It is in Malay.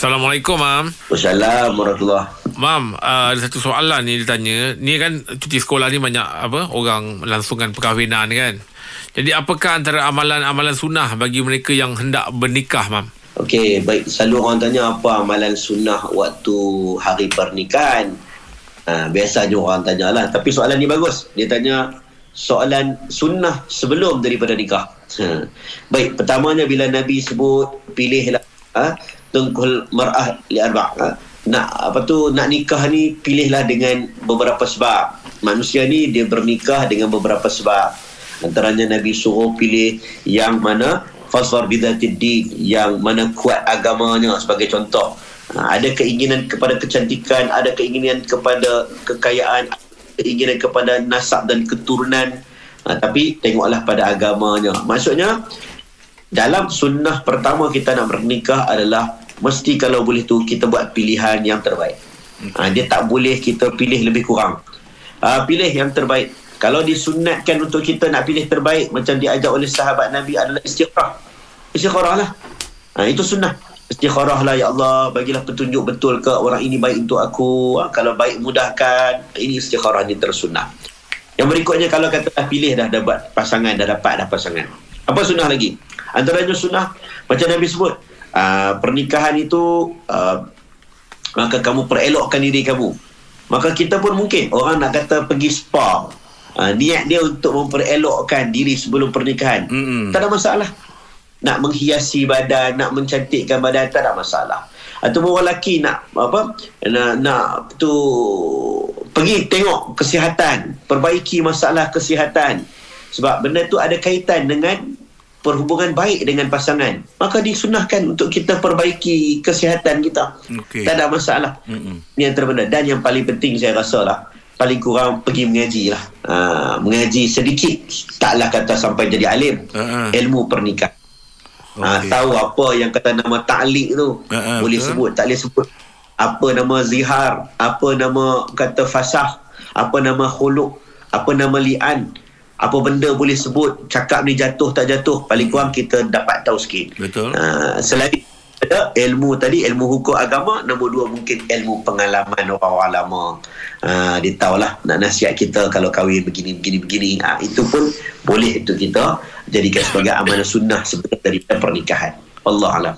Assalamualaikum, Mam. Wassalamualaikum warahmatullahi Mam, uh, ada satu soalan ni ditanya. Ni kan cuti sekolah ni banyak apa orang melangsungkan perkahwinan kan. Jadi apakah antara amalan-amalan sunnah bagi mereka yang hendak bernikah, Mam? Okey, baik. Selalu orang tanya apa amalan sunnah waktu hari pernikahan. Ha, biasa je orang tanya lah. Tapi soalan ni bagus. Dia tanya soalan sunnah sebelum daripada nikah. Ha. Baik, pertamanya bila Nabi sebut pilihlah ha, tungkul mar'ah li arba' ha. nak apa tu nak nikah ni pilihlah dengan beberapa sebab. Manusia ni dia bernikah dengan beberapa sebab. Antaranya Nabi suruh pilih yang mana fasfar bidatid din yang mana kuat agamanya sebagai contoh. Ha, ada keinginan kepada kecantikan ada keinginan kepada kekayaan keinginan kepada nasab dan keturunan. Ha, tapi tengoklah pada agamanya. Maksudnya dalam sunnah pertama kita nak bernikah adalah mesti kalau boleh tu kita buat pilihan yang terbaik. Ha, dia tak boleh kita pilih lebih kurang. Ha, pilih yang terbaik. Kalau disunatkan untuk kita nak pilih terbaik macam diajar oleh sahabat Nabi adalah istikharah. Istikharah lah. Ha, itu sunnah. Istikharah lah ya Allah bagilah petunjuk betul ke orang ini baik untuk aku. Ha, kalau baik mudahkan. Ini istikharah ni tersunnah. Yang berikutnya kalau kata dah pilih dah dapat pasangan dah dapat dah pasangan. Apa sunnah lagi? Antaranya sunnah macam Nabi sebut uh, pernikahan itu uh, maka kamu perelokkan diri kamu. Maka kita pun mungkin orang nak kata pergi spa. Uh, niat dia untuk memperelokkan diri sebelum pernikahan. Mm-mm. Tak ada masalah. Nak menghiasi badan, nak mencantikkan badan tak ada masalah. Atau orang lelaki nak apa? Nak, nak tu pergi tengok kesihatan, perbaiki masalah kesihatan. Sebab benda tu ada kaitan dengan perhubungan baik dengan pasangan maka disunahkan untuk kita perbaiki kesihatan kita Okey. tak ada masalah Mm-mm. ni yang terbenar dan yang paling penting saya rasa lah paling kurang pergi mengaji lah ha, mengaji sedikit taklah kata sampai jadi alim Ha-ha. ilmu pernikahan ha, Okey. tahu apa yang kata nama ta'liq tu Ha-ha, boleh betul. sebut tak boleh sebut apa nama zihar apa nama kata fasah apa nama khuluk apa nama li'an apa benda boleh sebut cakap ni jatuh tak jatuh paling kurang kita dapat tahu sikit. Betul. uh, selain ada ilmu tadi ilmu hukum agama nombor dua mungkin ilmu pengalaman orang-orang lama uh, dia tahulah nak nasihat kita kalau kahwin begini begini begini. Uh, itu pun boleh untuk kita jadikan sebagai amanah sunnah sebelum daripada pernikahan. Allah alam